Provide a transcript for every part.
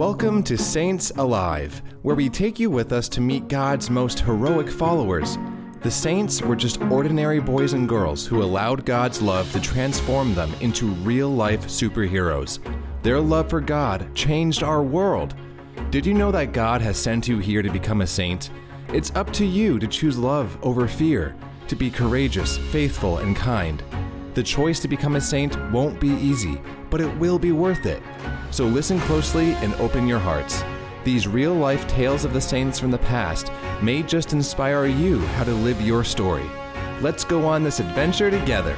Welcome to Saints Alive, where we take you with us to meet God's most heroic followers. The saints were just ordinary boys and girls who allowed God's love to transform them into real life superheroes. Their love for God changed our world. Did you know that God has sent you here to become a saint? It's up to you to choose love over fear, to be courageous, faithful, and kind. The choice to become a saint won't be easy, but it will be worth it. So listen closely and open your hearts. These real life tales of the saints from the past may just inspire you how to live your story. Let's go on this adventure together.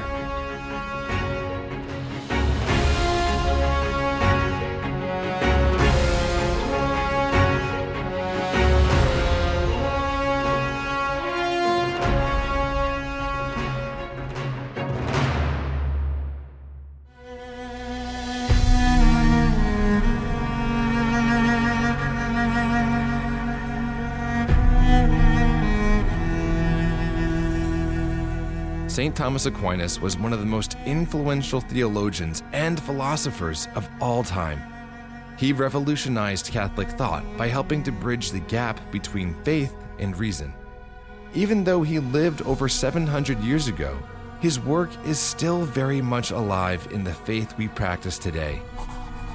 St. Thomas Aquinas was one of the most influential theologians and philosophers of all time. He revolutionized Catholic thought by helping to bridge the gap between faith and reason. Even though he lived over 700 years ago, his work is still very much alive in the faith we practice today.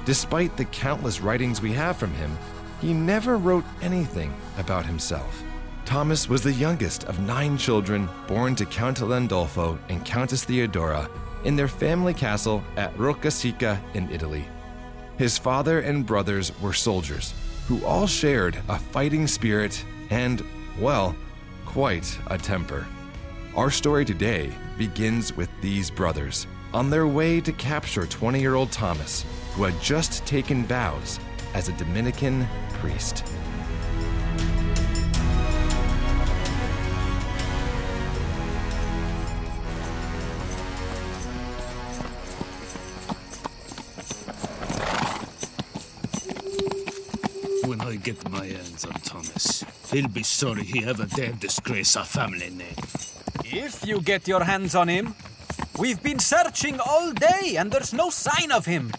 Despite the countless writings we have from him, he never wrote anything about himself. Thomas was the youngest of nine children born to Count Landolfo and Countess Theodora in their family castle at Roccasecca in Italy. His father and brothers were soldiers who all shared a fighting spirit and, well, quite a temper. Our story today begins with these brothers on their way to capture 20 year old Thomas, who had just taken vows as a Dominican priest. When my hands on Thomas, he'll be sorry he ever dared disgrace our family name. If you get your hands on him, we've been searching all day and there's no sign of him.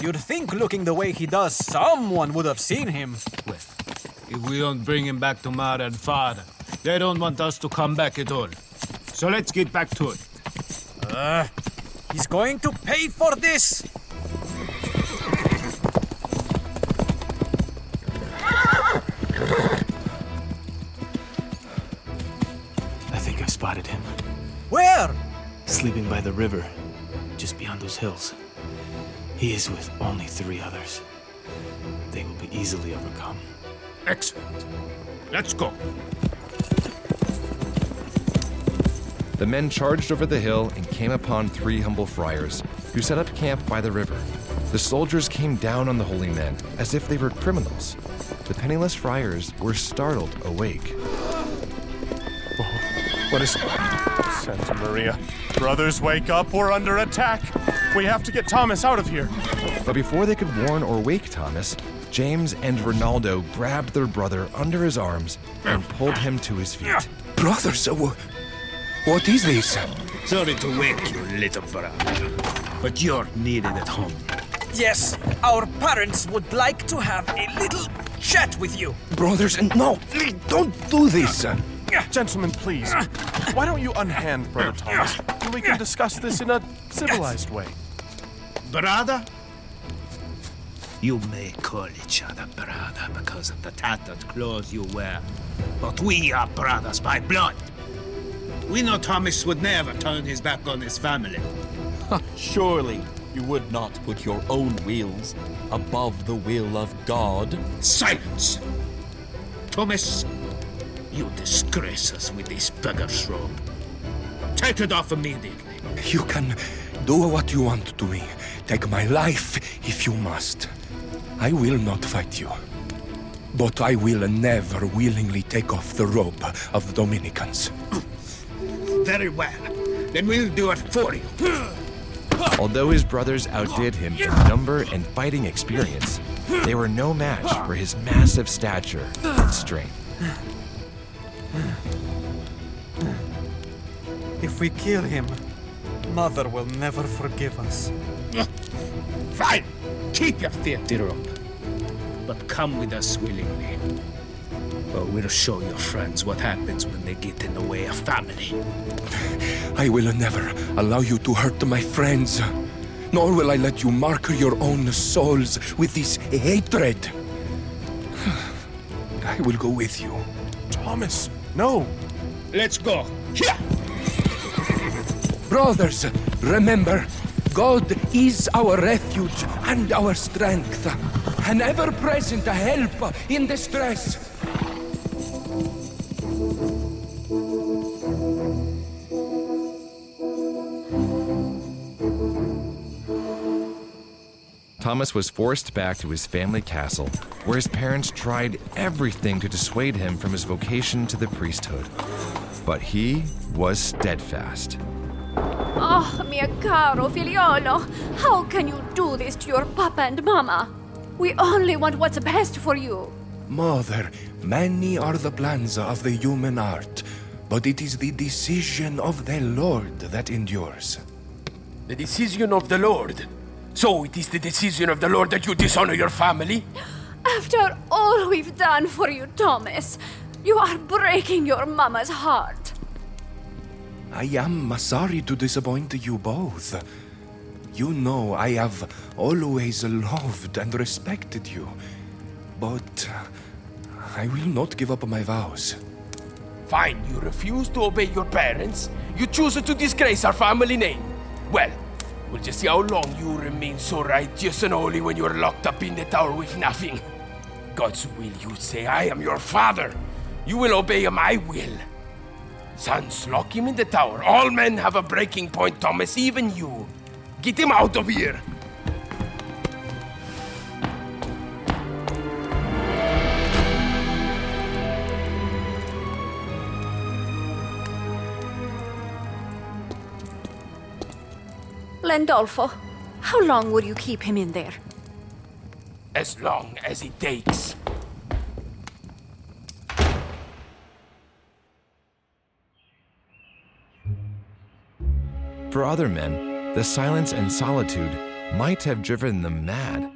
You'd think, looking the way he does, someone would have seen him. Well, if we don't bring him back to Mar and Father, they don't want us to come back at all. So let's get back to it. Uh, he's going to pay for this. Think I spotted him. Where? Sleeping by the river, just beyond those hills. He is with only three others. They will be easily overcome. Excellent. Let's go. The men charged over the hill and came upon three humble friars who set up camp by the river. The soldiers came down on the holy men as if they were criminals. The penniless friars were startled awake. What is. Santa Maria. Brothers, wake up. We're under attack. We have to get Thomas out of here. But before they could warn or wake Thomas, James and Rinaldo grabbed their brother under his arms and pulled him to his feet. Brothers, uh, wh- what is this? Sorry to wake you, little brother. But you're needed at home. Yes, our parents would like to have a little chat with you. Brothers, uh, no, please don't do this. Gentlemen, please. Why don't you unhand Brother Thomas and we can discuss this in a civilized way? Brother? You may call each other brother because of the tattered clothes you wear. But we are brothers by blood. We know Thomas would never turn his back on his family. Surely you would not put your own wills above the will of God. Silence! Thomas, you disgrace us with this beggar's robe. Take it off immediately. You can do what you want to me. Take my life if you must. I will not fight you. But I will never willingly take off the robe of the Dominicans. Very well. Then we'll do it for you. Although his brothers outdid him in number and fighting experience, they were no match for his massive stature and strength. If we kill him, Mother will never forgive us. Fine. Keep your filthy robe. but come with us willingly. Or we'll show your friends what happens when they get in the way of family. I will never allow you to hurt my friends. Nor will I let you mark your own souls with this hatred. I will go with you. Thomas, no! Let's go. Here! Brothers, remember, God is our refuge and our strength, an ever present help in distress. Thomas was forced back to his family castle, where his parents tried everything to dissuade him from his vocation to the priesthood. But he was steadfast. Ah, oh, mio caro figliolo, how can you do this to your papa and mama? We only want what's best for you. Mother, many are the plans of the human heart, but it is the decision of the Lord that endures. The decision of the Lord. So it is the decision of the Lord that you dishonor your family? After all we've done for you, Thomas, you are breaking your mama's heart. I am sorry to disappoint you both. You know I have always loved and respected you, but uh, I will not give up my vows. Fine, you refuse to obey your parents. You choose to disgrace our family name. Well, we'll just see how long you remain so righteous and holy when you're locked up in the tower with nothing. God's will, you say, I am your father. You will obey my will. Sons, lock him in the tower. All men have a breaking point, Thomas, even you. Get him out of here. Landolfo, how long will you keep him in there? As long as it takes. For other men, the silence and solitude might have driven them mad,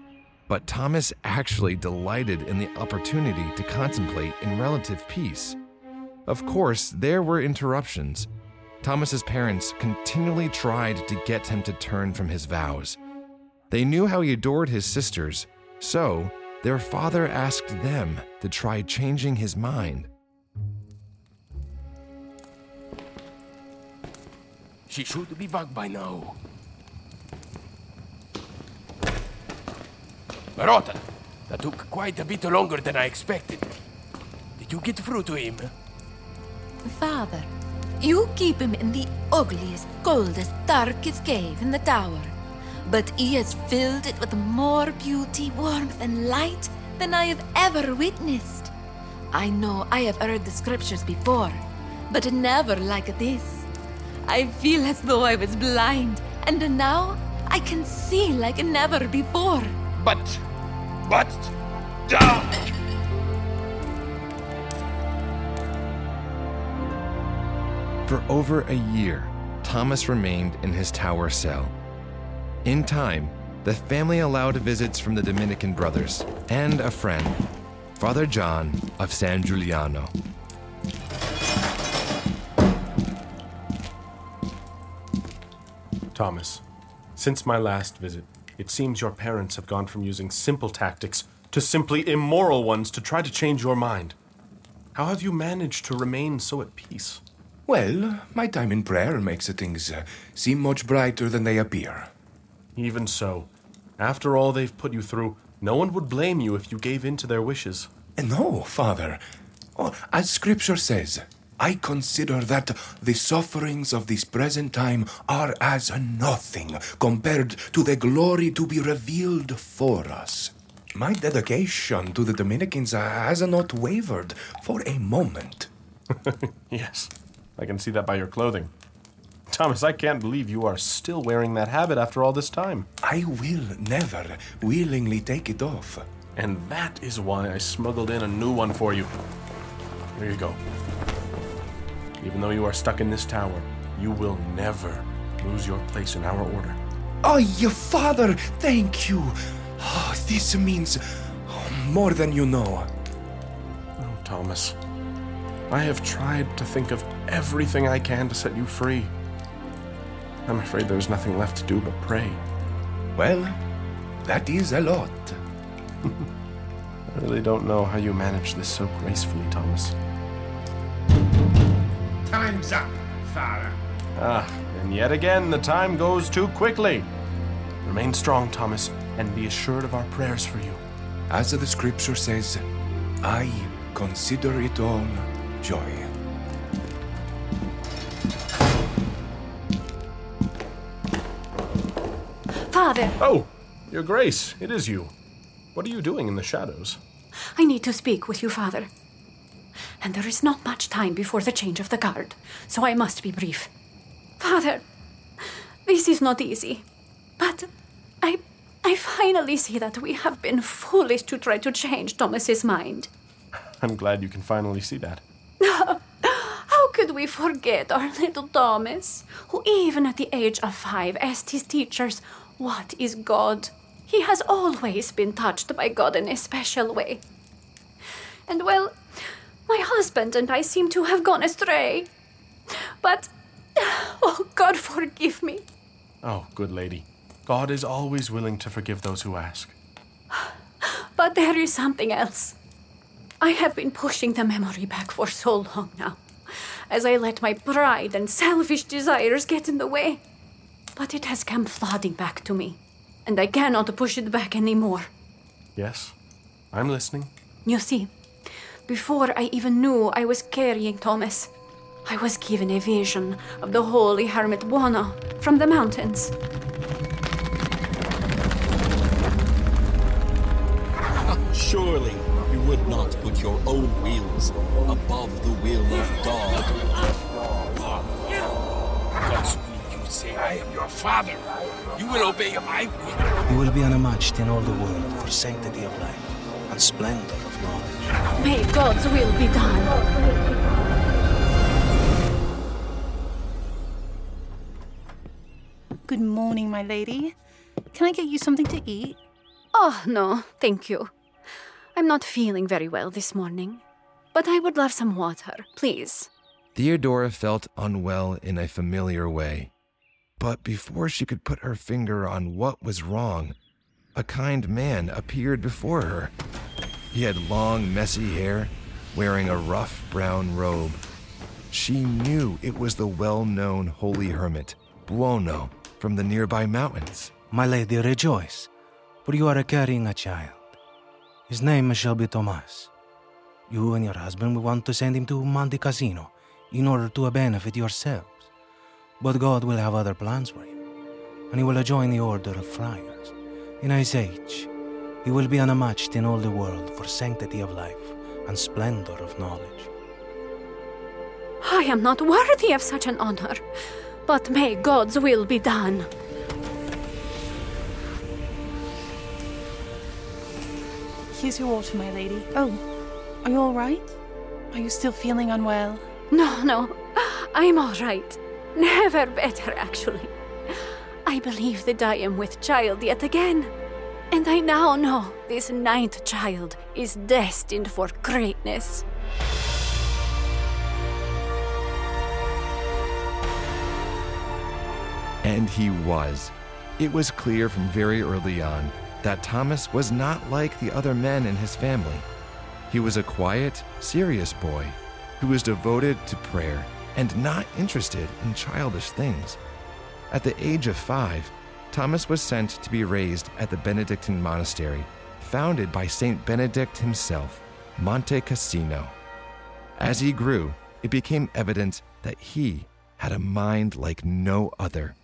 but Thomas actually delighted in the opportunity to contemplate in relative peace. Of course, there were interruptions. Thomas's parents continually tried to get him to turn from his vows. They knew how he adored his sisters, so their father asked them to try changing his mind. She should be back by now. Marota, that took quite a bit longer than I expected. Did you get through to him? Father, you keep him in the ugliest, coldest, darkest cave in the tower. But he has filled it with more beauty, warmth, and light than I have ever witnessed. I know I have heard the scriptures before, but never like this. I feel as though I was blind, and now I can see like never before. But. But. Ah! For over a year, Thomas remained in his tower cell. In time, the family allowed visits from the Dominican brothers and a friend, Father John of San Giuliano. Thomas, since my last visit, it seems your parents have gone from using simple tactics to simply immoral ones to try to change your mind. How have you managed to remain so at peace? Well, my time in prayer makes things uh, seem much brighter than they appear. Even so, after all they've put you through, no one would blame you if you gave in to their wishes. No, Father. Oh, as Scripture says, I consider that the sufferings of this present time are as nothing compared to the glory to be revealed for us. My dedication to the Dominicans has not wavered for a moment. yes, I can see that by your clothing. Thomas, I can't believe you are still wearing that habit after all this time. I will never willingly take it off. And that is why I smuggled in a new one for you. Here you go. Even though you are stuck in this tower, you will never lose your place in our order. Oh, your father, thank you. Oh, this means more than you know. Oh, Thomas. I have tried to think of everything I can to set you free. I'm afraid there's nothing left to do but pray. Well, that is a lot. I really don't know how you manage this so gracefully, Thomas. Time's up, Father. Ah, and yet again the time goes too quickly. Remain strong, Thomas, and be assured of our prayers for you. As the scripture says, I consider it all joy. Father, Oh, Your Grace, it is you. What are you doing in the shadows? I need to speak with you, Father. And there is not much time before the change of the guard, so I must be brief. Father, this is not easy, but I I finally see that we have been foolish to try to change Thomas's mind. I'm glad you can finally see that. How could we forget our little Thomas, who even at the age of five asked his teachers, What is God? He has always been touched by God in a special way. And well, my husband and I seem to have gone astray. But, oh, God forgive me. Oh, good lady. God is always willing to forgive those who ask. But there is something else. I have been pushing the memory back for so long now, as I let my pride and selfish desires get in the way. But it has come flooding back to me, and I cannot push it back anymore. Yes, I'm listening. You see, before I even knew I was carrying Thomas, I was given a vision of the holy hermit Buono from the mountains. Surely you would not put your own wills above the will of God. God's will, you say I am your father. You will obey my will. You will be unmatched in all the world for sanctity of life and splendor of knowledge. May God's will be done. Good morning, my lady. Can I get you something to eat? Oh, no, thank you. I'm not feeling very well this morning, but I would love some water, please. Theodora felt unwell in a familiar way. But before she could put her finger on what was wrong, a kind man appeared before her. He had long, messy hair, wearing a rough brown robe. She knew it was the well known holy hermit, Buono, from the nearby mountains. My lady, rejoice, for you are carrying a child. His name shall be Thomas. You and your husband will want to send him to Monte Cassino in order to benefit yourselves. But God will have other plans for him, and he will join the order of friars. In his age, he will be unmatched in all the world for sanctity of life and splendor of knowledge. I am not worthy of such an honor, but may God's will be done. Here's your water, my lady. Oh, are you all right? Are you still feeling unwell? No, no, I'm all right. Never better, actually. I believe that I am with child yet again. And I now know this ninth child is destined for greatness. And he was. It was clear from very early on that Thomas was not like the other men in his family. He was a quiet, serious boy who was devoted to prayer and not interested in childish things. At the age of five, Thomas was sent to be raised at the Benedictine monastery, founded by Saint Benedict himself, Monte Cassino. As he grew, it became evident that he had a mind like no other.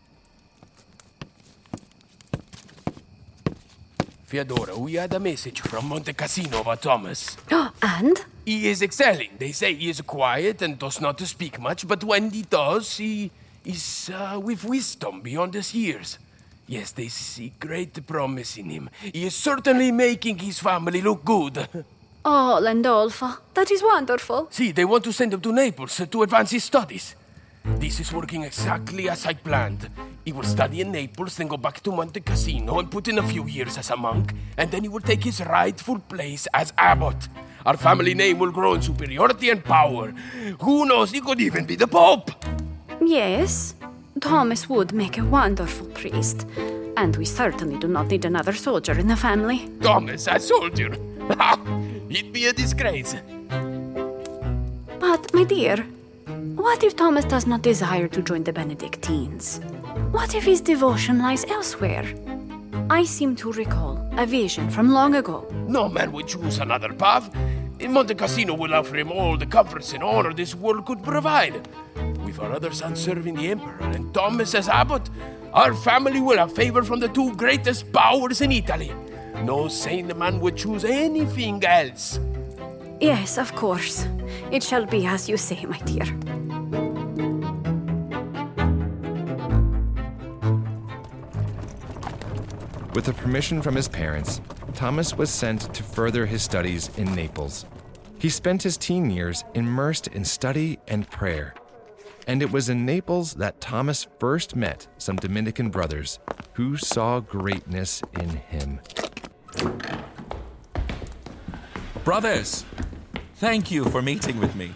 Theodora, we had a message from Monte Cassino about Thomas. and? He is excelling. They say he is quiet and does not speak much, but when he does, he is uh, with wisdom beyond his years. Yes, they see great promise in him. He is certainly making his family look good. Oh, Landolfo, that is wonderful. See, they want to send him to Naples to advance his studies. This is working exactly as I planned. He will study in Naples, then go back to Monte Cassino and put in a few years as a monk, and then he will take his rightful place as abbot. Our family name will grow in superiority and power. Who knows, he could even be the Pope. Yes, Thomas would make a wonderful priest. And we certainly do not need another soldier in the family. Thomas, a soldier. He'd be a disgrace. But, my dear, what if Thomas does not desire to join the Benedictines? What if his devotion lies elsewhere? I seem to recall a vision from long ago. No man would choose another path. Monte Cassino will offer him all the comforts and honor this world could provide. With our other son serving the Emperor and Thomas as abbot, our family will have favor from the two greatest powers in Italy. No sane man would choose anything else. Yes, of course. It shall be as you say, my dear. With the permission from his parents, Thomas was sent to further his studies in Naples. He spent his teen years immersed in study and prayer. And it was in Naples that Thomas first met some Dominican brothers who saw greatness in him. Brothers, thank you for meeting with me.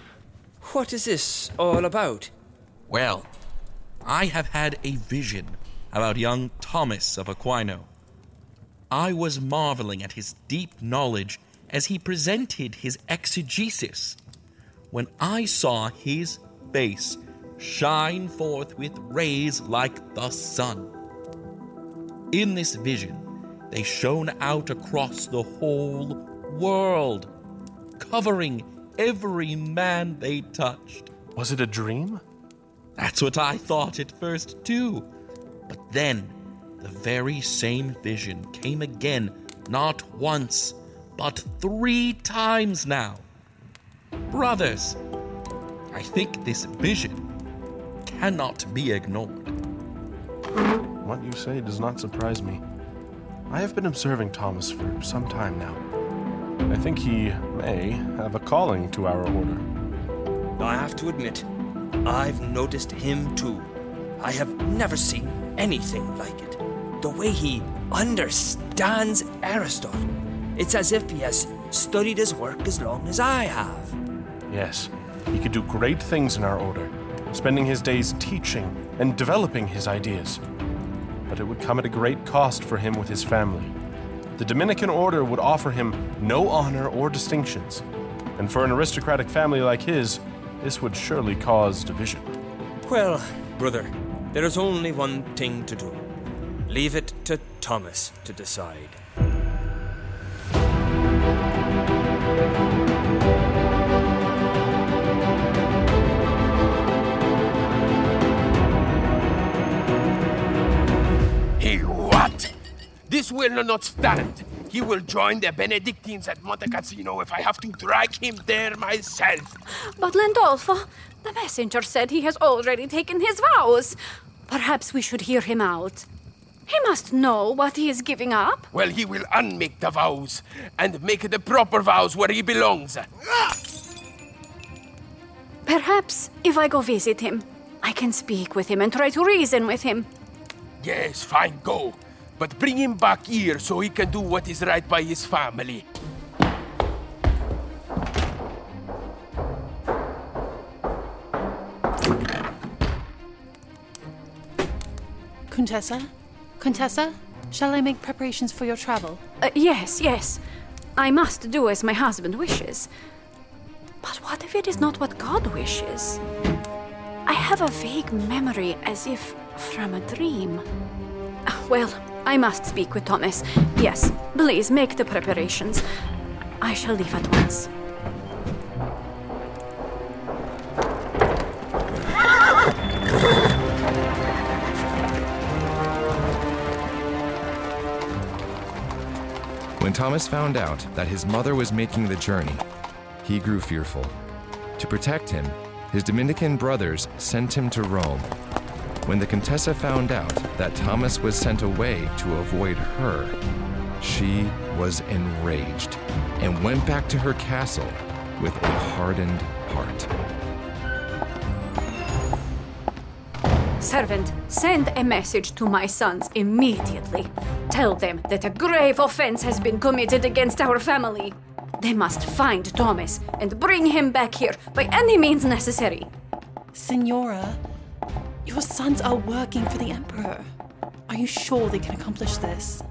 What is this all about? Well, I have had a vision about young Thomas of Aquino. I was marveling at his deep knowledge as he presented his exegesis when I saw his face shine forth with rays like the sun. In this vision, they shone out across the whole world, covering every man they touched. Was it a dream? That's what I thought at first, too. But then, the very same vision came again, not once, but three times now. Brothers, I think this vision cannot be ignored. What you say does not surprise me. I have been observing Thomas for some time now. I think he may have a calling to our order. I have to admit, I've noticed him too. I have never seen anything like it. The way he understands Aristotle. It's as if he has studied his work as long as I have. Yes, he could do great things in our order, spending his days teaching and developing his ideas. But it would come at a great cost for him with his family. The Dominican order would offer him no honor or distinctions, and for an aristocratic family like his, this would surely cause division. Well, brother, there is only one thing to do. Leave it to Thomas to decide. He what? This will not stand. He will join the Benedictines at Monte Cassino if I have to drag him there myself. But Landolfo, the messenger said he has already taken his vows. Perhaps we should hear him out. He must know what he is giving up. Well, he will unmake the vows and make the proper vows where he belongs. Perhaps if I go visit him, I can speak with him and try to reason with him. Yes, fine, go. But bring him back here so he can do what is right by his family. Contessa? Contessa? Shall I make preparations for your travel? Uh, yes, yes. I must do as my husband wishes. But what if it is not what God wishes? I have a vague memory as if from a dream. Ah, Well, I must speak with Thomas. Yes, please make the preparations. I shall leave at once. When Thomas found out that his mother was making the journey, he grew fearful. To protect him, his Dominican brothers sent him to Rome. When the Contessa found out that Thomas was sent away to avoid her, she was enraged and went back to her castle with a hardened heart. Servant, send a message to my sons immediately. Tell them that a grave offense has been committed against our family. They must find Thomas and bring him back here by any means necessary. Senora, your sons are working for the Emperor. Are you sure they can accomplish this?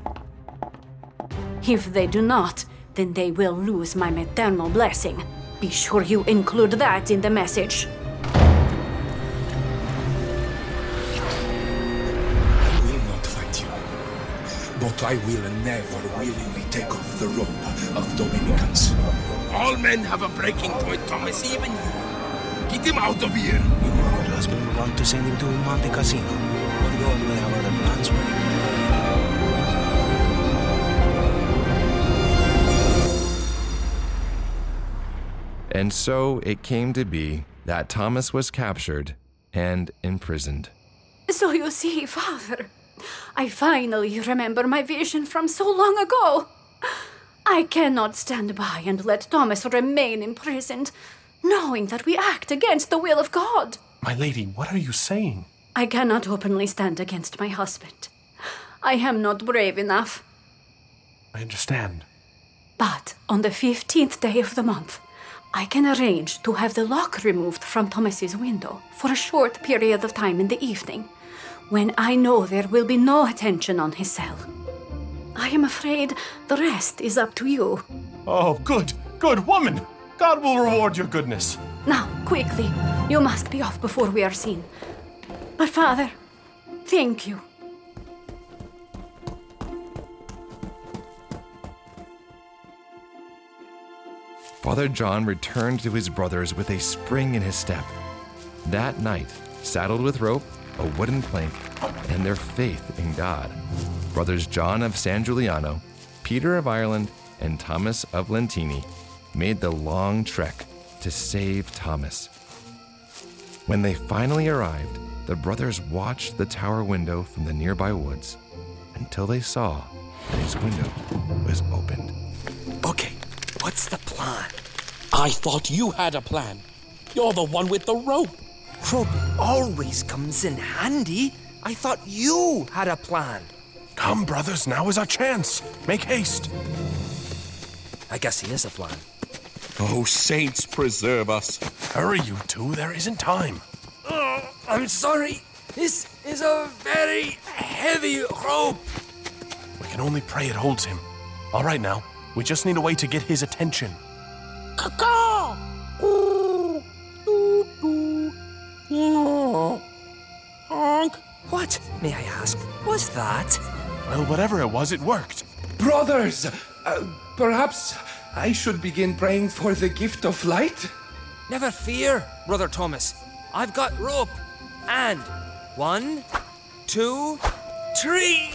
If they do not, then they will lose my maternal blessing. Be sure you include that in the message. But I will never willingly take off the robe of Dominicans. All men have a breaking point, Thomas, even you. Get him out of here. You and your husband will want to send him to Monte Cassino. But God may have other plans for him. And so it came to be that Thomas was captured and imprisoned. So you see, Father, I finally remember my vision from so long ago. I cannot stand by and let Thomas remain imprisoned, knowing that we act against the will of God. My lady, what are you saying? I cannot openly stand against my husband. I am not brave enough. I understand. But on the 15th day of the month, I can arrange to have the lock removed from Thomas's window for a short period of time in the evening, when I know there will be no attention on his cell. I am afraid the rest is up to you. Oh, good, good woman! God will reward your goodness. Now, quickly, you must be off before we are seen. But, Father, thank you. Father John returned to his brothers with a spring in his step. That night, saddled with rope, a wooden plank, and their faith in God, brothers John of San Giuliano, Peter of Ireland, and Thomas of Lentini made the long trek to save Thomas. When they finally arrived, the brothers watched the tower window from the nearby woods until they saw that his window was opened. Okay, what's the plan? I thought you had a plan. You're the one with the rope. Rope always comes in handy. I thought you had a plan. Come, brothers, now is our chance. Make haste. I guess he is a plan. Oh, saints preserve us. Hurry, you two, there isn't time. Oh, I'm sorry. This is a very heavy rope. We can only pray it holds him. All right, now, we just need a way to get his attention. Was that? Well, whatever it was, it worked. Brothers, uh, perhaps I should begin praying for the gift of light? Never fear, Brother Thomas. I've got rope. And one, two, three.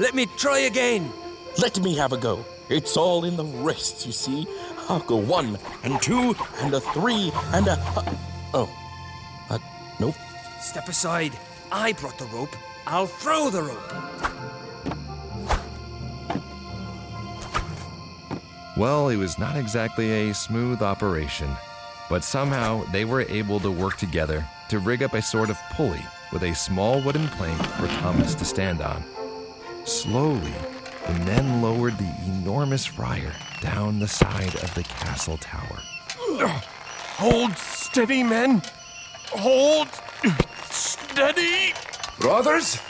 Let me try again. Let me have a go. It's all in the wrists, you see. I'll go one and two and a three and a. Uh, oh. Uh, nope. Step aside. I brought the rope. I'll throw the rope. Well, it was not exactly a smooth operation, but somehow they were able to work together to rig up a sort of pulley with a small wooden plank for Thomas to stand on. Slowly, the men lowered the enormous friar down the side of the castle tower. Hold steady, men. Hold steady. Brothers,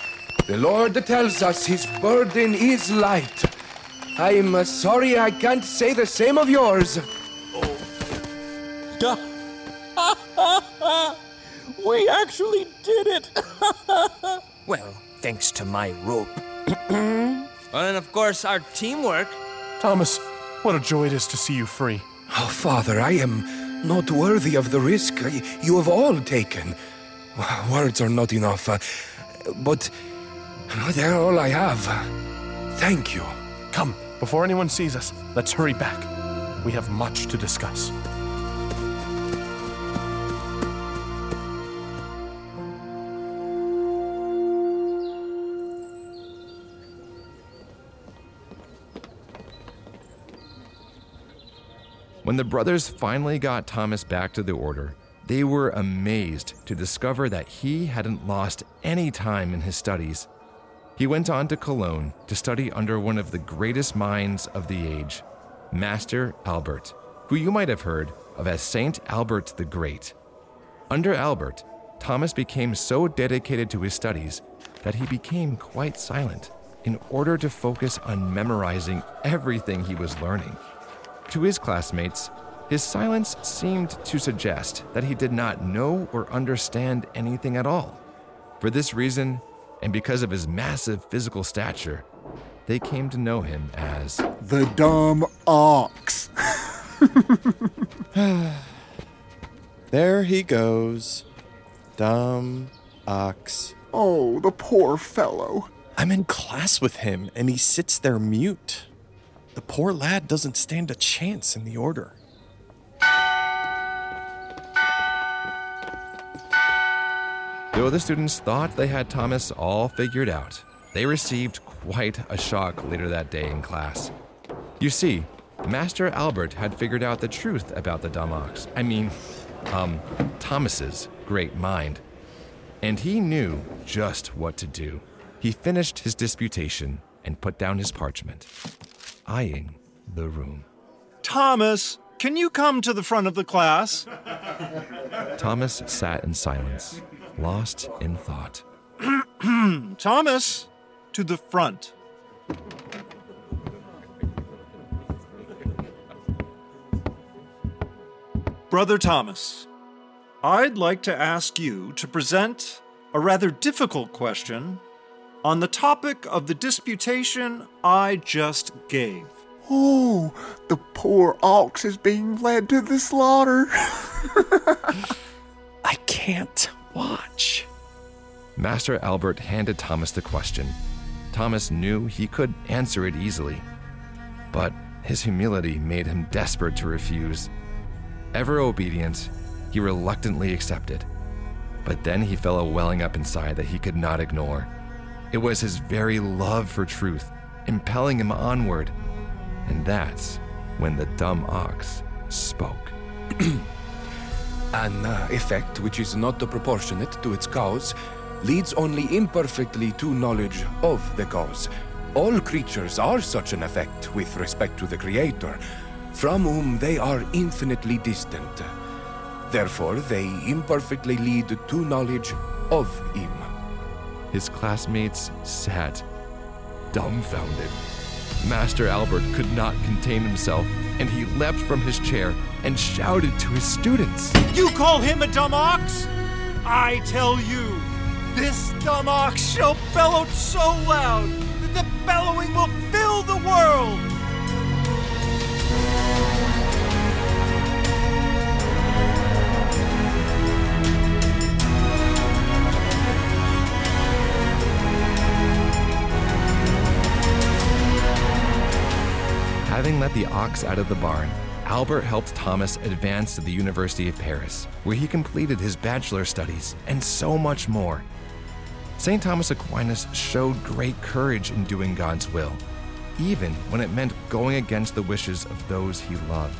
the Lord tells us his burden is light. I'm sorry I can't say the same of yours. Oh. we actually did it. well, thanks to my rope. well, and of course, our teamwork. Thomas, what a joy it is to see you free. Oh, Father, I am not worthy of the risk you have all taken. Words are not enough, uh, but they're all I have. Thank you. Come, before anyone sees us, let's hurry back. We have much to discuss. When the brothers finally got Thomas back to the order, They were amazed to discover that he hadn't lost any time in his studies. He went on to Cologne to study under one of the greatest minds of the age, Master Albert, who you might have heard of as Saint Albert the Great. Under Albert, Thomas became so dedicated to his studies that he became quite silent in order to focus on memorizing everything he was learning. To his classmates, his silence seemed to suggest that he did not know or understand anything at all. For this reason, and because of his massive physical stature, they came to know him as The dumb ox. There he goes. Dumb ox. Oh, the poor fellow. I'm in class with him, and he sits there mute. The poor lad doesn't stand a chance in the order. Though the students thought they had Thomas all figured out, they received quite a shock later that day in class. You see, Master Albert had figured out the truth about the dumb ox. I mean, um, Thomas's great mind. And he knew just what to do. He finished his disputation and put down his parchment, eyeing the room. Thomas, can you come to the front of the class? Thomas sat in silence, lost in thought. Thomas, to the front. Brother Thomas, I'd like to ask you to present a rather difficult question on the topic of the disputation I just gave. Oh, the poor ox is being led to the slaughter. I can't watch. Master Albert handed Thomas the question. Thomas knew he could answer it easily, but his humility made him desperate to refuse. Ever obedient, he reluctantly accepted. But then he felt a welling up inside that he could not ignore. It was his very love for truth impelling him onward. And that's when the dumb ox spoke. An effect which is not proportionate to its cause leads only imperfectly to knowledge of the cause. All creatures are such an effect with respect to the Creator, from whom they are infinitely distant. Therefore, they imperfectly lead to knowledge of Him. His classmates sat dumbfounded. Master Albert could not contain himself, and he leapt from his chair and shouted to his students. You call him a dumb ox? I tell you, this dumb ox shall bellow so loud that the bellowing will ox out of the barn, Albert helped Thomas advance to the University of Paris, where he completed his bachelor studies and so much more. St. Thomas Aquinas showed great courage in doing God's will, even when it meant going against the wishes of those he loved.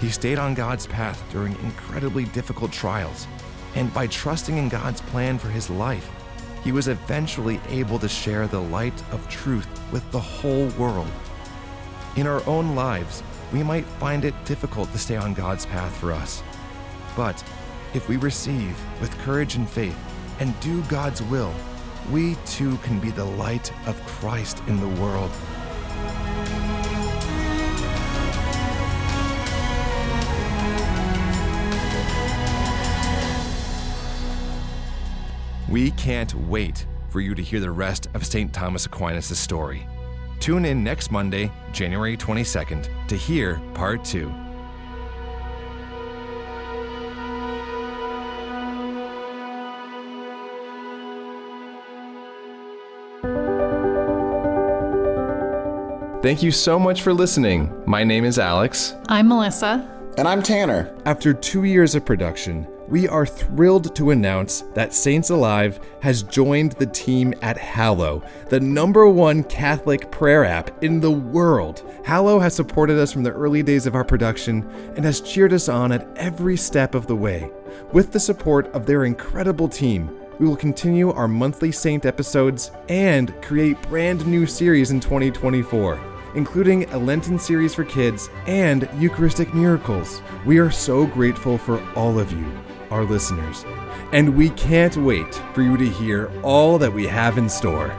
He stayed on God's path during incredibly difficult trials, and by trusting in God's plan for his life, he was eventually able to share the light of truth with the whole world. In our own lives, we might find it difficult to stay on God's path for us. But if we receive with courage and faith and do God's will, we too can be the light of Christ in the world. We can't wait for you to hear the rest of St. Thomas Aquinas' story. Tune in next Monday, January 22nd, to hear part two. Thank you so much for listening. My name is Alex. I'm Melissa. And I'm Tanner. After two years of production, we are thrilled to announce that Saints Alive has joined the team at Hallow, the number one Catholic prayer app in the world. Hallow has supported us from the early days of our production and has cheered us on at every step of the way. With the support of their incredible team, we will continue our monthly Saint episodes and create brand new series in 2024 including a Lenten series for kids and Eucharistic miracles. We are so grateful for all of you, our listeners, and we can't wait for you to hear all that we have in store.